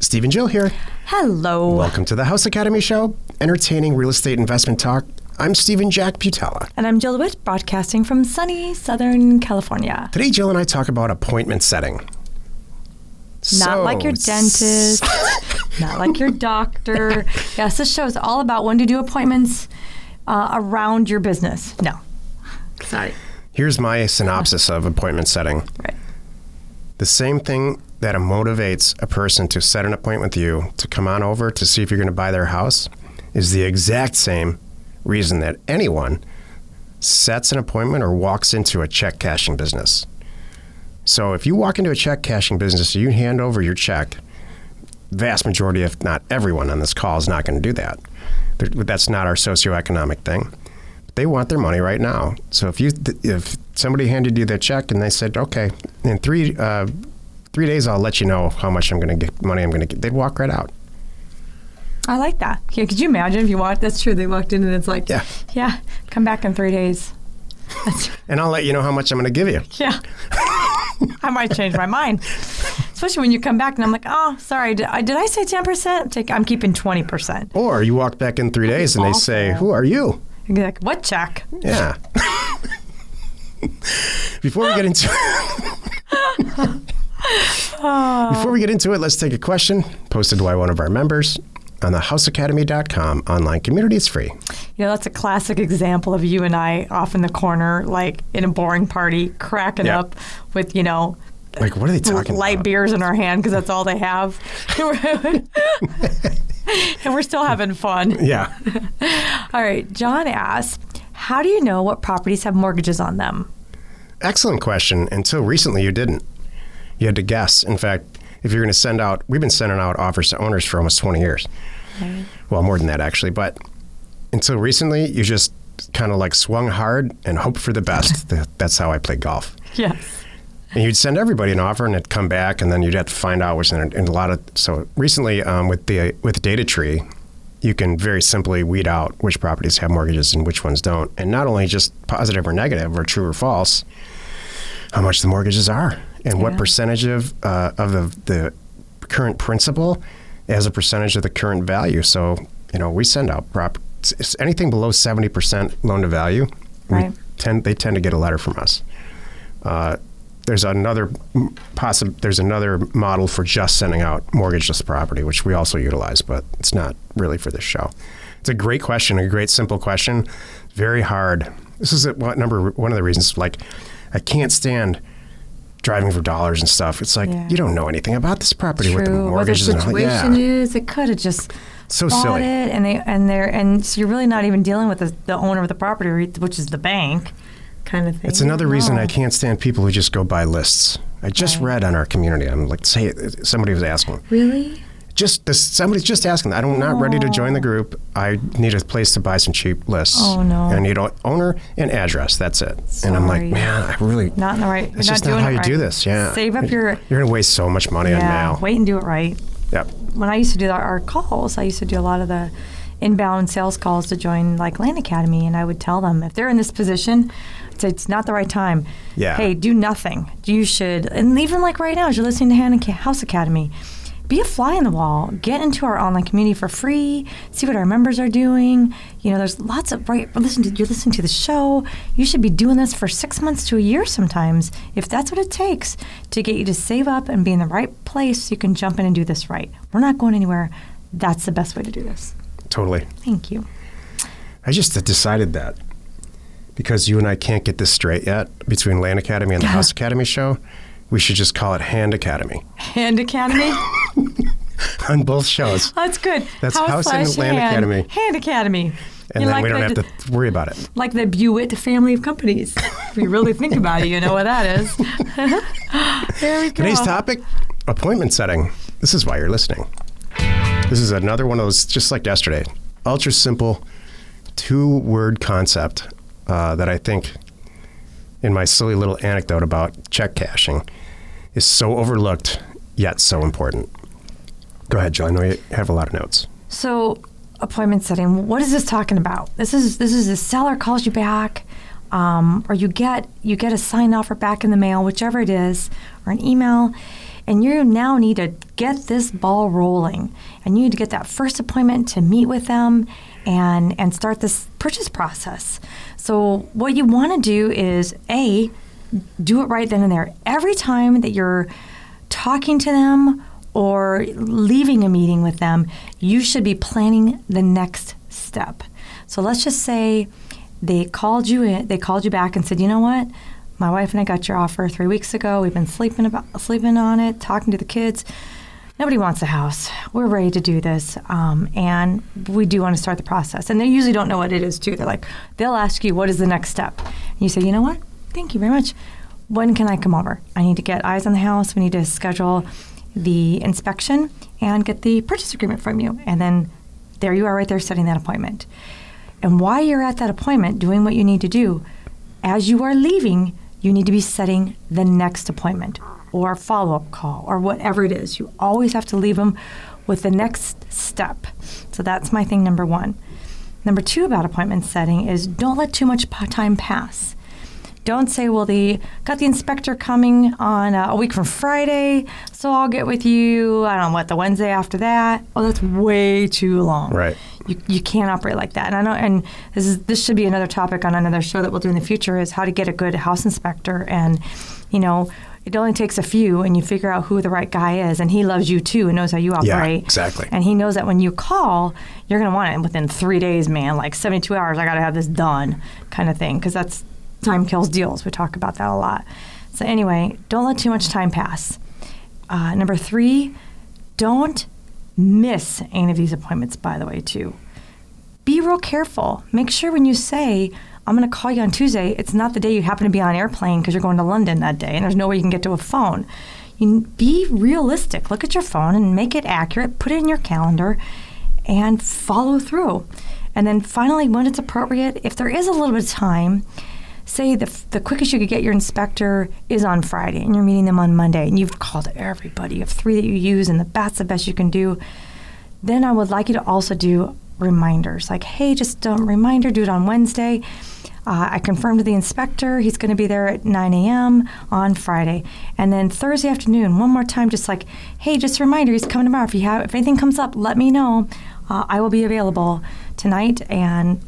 Steve and Jill here. Hello. Welcome to the House Academy Show, entertaining real estate investment talk. I'm Steven Jack Butala. And I'm Jill DeWit, broadcasting from sunny Southern California. Today, Jill and I talk about appointment setting. Not So, like your dentist, not like your doctor. Yes, this show is all about when to do appointments uh, around your business. No. Sorry. Here's my synopsis of appointment setting. Right. The same thing that motivates a person to set an appointment with you to come on over to see if you're going to buy their house is the exact same reason that anyone sets an appointment or walks into a check cashing business. So if you walk into a check cashing business, and you hand over your check. Vast majority, if not everyone on this call, is not going to do that. That's not our socioeconomic thing. They want their money right now. So if you if somebody handed you that check and they said, "Okay, in three uh, three days, I'll let you know how much I'm going to get money I'm going to get," they'd walk right out. I like that. Yeah, could you imagine if you walked? That's true. They walked in and it's like, Yeah. yeah, come back in three days. And I'll let you know how much I'm going to give you. yeah. I might change my mind, especially when you come back and I'm like, oh, sorry, did I, did I say ten percent? Take, I'm keeping twenty percent. Or you walk back in three days and they say, "Who are you?" You'd be like, what check? Yeah. Before we get into Before we get into it, let's take a question posted by one of our members on the houseacademy.com online community. It's free. You know, that's a classic example of you and I off in the corner, like in a boring party, cracking Yeah. up with, you know, Like, what are they talking light about? beers in our hand because that's all they have. and we're still having fun. Yeah. All right. John asks, how do you know what properties have mortgages on them? Excellent question. Until recently, you didn't. You had to guess. In fact, if you're going to send out, we've been sending out offers to owners for almost 20 years. Well, more than that, actually. But until recently, you just kind of like swung hard and hoped for the best. That's how I played golf. Yes. And you'd send everybody an offer, and it'd come back, and then you'd have to find out which. And a lot of so recently um, with the with Data Tree, you can very simply weed out which properties have mortgages and which ones don't, and not only just positive or negative or true or false, how much the mortgages are and what percentage of uh, of the the current principal as a percentage of the current value. So you know we send out prop anything below seventy percent loan to value. Right. We tend they tend to get a letter from us. Uh, there's another possible. There's another model for just sending out mortgageless property, which we also utilize, but it's not really for this show. It's a great question, a great simple question. Very hard. This is a, what number one of the reasons. Like, I can't stand driving for dollars and stuff. It's like Yeah. you don't know anything about this property with the True. What the mortgages and all. situation Yeah, is, it could have just so bought silly. it, and they and they're and so you're really not even dealing with the, the owner of the property, which is the bank, kind of thing. It's another reason. I can't stand people who just go buy lists. I just Right. read on our community. I'm like, say somebody was asking. Really? Just this, somebody's just asking. I'm not ready to join the oh. group. I need a place to buy some cheap lists. Oh, no. I need a owner and address. That's it. And I'm like, Sorry. man, I really. Not in the right. That's just not how you right. do this. Yeah. Save up your. You're gonna waste so much money on Yeah. mail. Wait and do it right. Yep. When I used to do our, calls, I used to do a lot of the inbound sales calls to join like Land Academy, and I would tell them if they're in this position, it's, it's not the right time. Yeah. Hey, do nothing. You should, and even like right now, as you're listening to House Academy, be a fly in the wall. Get into our online community for free. See what our members are doing. You know, there's lots of right. Listen to you're listening to the show. You should be doing this for six months to a year sometimes, if that's what it takes to get you to save up and be in the right place. So you can jump in and do this right. We're not going anywhere. That's the best way to do this. Totally. Thank you. I just decided that because you and I can't get this straight yet between Land Academy and the House Academy show. We should just call it Hand Academy Hand Academy. on both shows. That's good. That's House and Land hand. Academy. Hand Academy. And then like we don't have to worry about it. like the Buick family of companies. if you really think about it, you know what that is. there we go. Today's topic appointment setting. This is why you're listening. This is another one of those, just like yesterday, ultra simple two word concept uh, that I think, in my silly little anecdote about check cashing, is so overlooked yet so important. Go ahead, Joe. I know you have a lot of notes. So, appointment setting. What is this talking about? This is this is the seller calls you back, um, or you get you get a signed offer back in the mail, whichever it is, or an email, and you now need to get this ball rolling. And you need to get that first appointment to meet with them and and start this purchase process. So what you want to do is a do it right then and there. Every time that you're talking to them or leaving a meeting with them, you should be planning the next step. So let's just say they called you in, they called you back and said, "You know what? My wife and I got your offer 3 weeks ago. We've been sleeping about sleeping on it, talking to the kids. Nobody wants a house. We're ready to do this, um, and we do want to start the process. And they usually don't know what it is too. They're like, they'll ask you, "What is the next step?" And you say, "You know what? Thank you very much. When can I come over? I need to get eyes on the house. We need to schedule the inspection and get the purchase agreement from you. And then there you are right there setting that appointment. And while you're at that appointment doing what you need to do, as you are leaving, you need to be setting the next appointment or follow up call or whatever it is. You always have to leave them with the next step. So that's my thing number one. Number two about appointment setting is don't let too much time pass. Don't say, well, they got the inspector coming on uh, a week from Friday, so I'll get with you, I don't know, what, the Wednesday after that? Oh, that's way too long. Right. You, you can't operate like that. And I know, and this is this should be another topic on another show that we'll do in the future is how to get a good house inspector. And, you know, it only takes a few and you figure out who the right guy is and he loves you too and knows how you operate. Yeah, exactly. And he knows that when you call, you're going to want it within three days, man, like 72 hours, I got to have this done kind of thing. Because that's time kills deals. We talk about that a lot. So, anyway, don't let too much time pass. Uh, number three, don't miss any of these appointments, by the way, too. Be real careful. Make sure when you say, I'm going to call you on Tuesday, it's not the day you happen to be on an airplane because you're going to London that day and there's no way you can get to a phone. You be realistic. Look at your phone and make it accurate. Put it in your calendar and follow through. And then finally, when it's appropriate, if there is a little bit of time, say the, the quickest you could get your inspector is on Friday and you're meeting them on Monday and you've called everybody, you have three that you use and the, that's the best you can do, then I would like you to also do reminders like, hey, just a reminder, do it on Wednesday. Uh, I confirmed to the inspector he's going to be there at 9 a.m. on Friday, and then Thursday afternoon, one more time, just like, hey, just a reminder, he's coming tomorrow. If you have, if anything comes up, let me know. Uh, I will be available tonight, and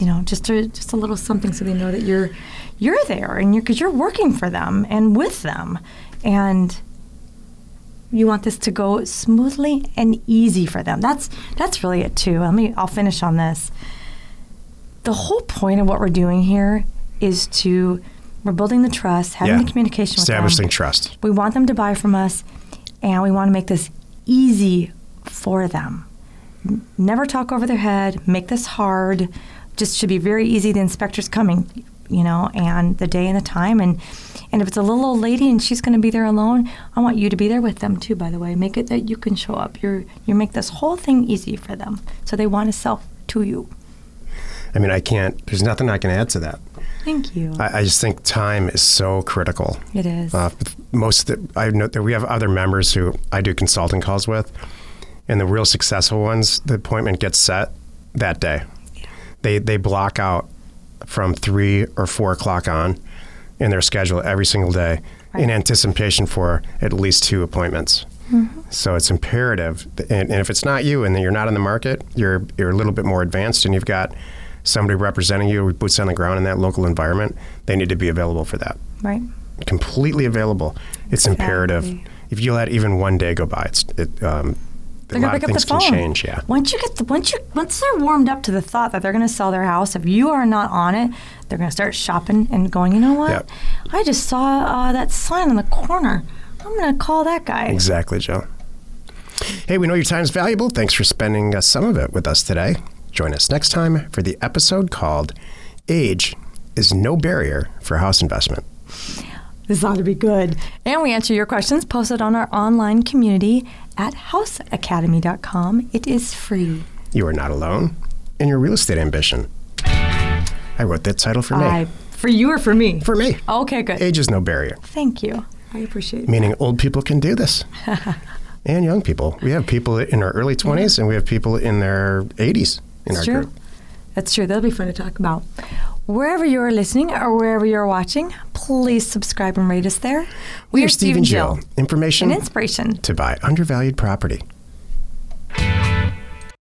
you know, just a, just a little something so they know that you're you're there and you're because you're working for them and with them, and you want this to go smoothly and easy for them. That's that's really it too. Let me I'll finish on this. The whole point of what we're doing here is to we're building the trust, having Yeah. the communication with Establishing trust. We want them to buy from us, and we want to make this easy for them. Never talk over their head. Make this hard. Just should be very easy. The inspector's coming, you know, and the day and the time, and and if it's a little old lady and she's going to be there alone, I want you to be there with them too. By the way, make it that you can show up. You're you make this whole thing easy for them, so they want to sell to you. I mean, I can't, there's nothing I can add to that. Thank you. I, I just think time is so critical. it is. Uh, most of the, I know that we have other members who I do consulting calls with, and the real successful ones, the appointment gets set that day. They they block out from three or four o'clock on in their schedule every single day in anticipation for at least two appointments. So it's imperative, and, and if it's not you, and you're not in the market, you're you're a little bit more advanced, and you've got somebody representing you, with boots on the ground in that local environment. They need to be available for that right. completely available. It's imperative. If you let even one day go by, it's it, um, They're gonna pick up the phone. change. Yeah, Once you get the once you once they're warmed up to the thought that they're going to sell their house, if you are not on it, they're going to start shopping and going. You know what? Yep. I just saw uh, that sign on the corner. I'm going to call that guy. exactly, Joe. Hey, we know your time is valuable. Thanks for spending uh, some of it with us today. Join us next time for the episode called "Age is No Barrier for House Investment." This ought to be good. And we answer your questions posted on our online community at houseacademy.com. It is free. You are not alone in your real estate ambition. I wrote that title for me. I, for you or for me? for me, okay, good. age is no barrier. Thank you. I appreciate it. meaning old people can do this and young people we have people in our early 20s and we have people in their 80s in It's our true. group That's true. That'll be fun to talk about. Wherever you're listening or wherever you're watching, please subscribe and rate us there. We are Steve and Jill. Information and inspiration. to buy undervalued property.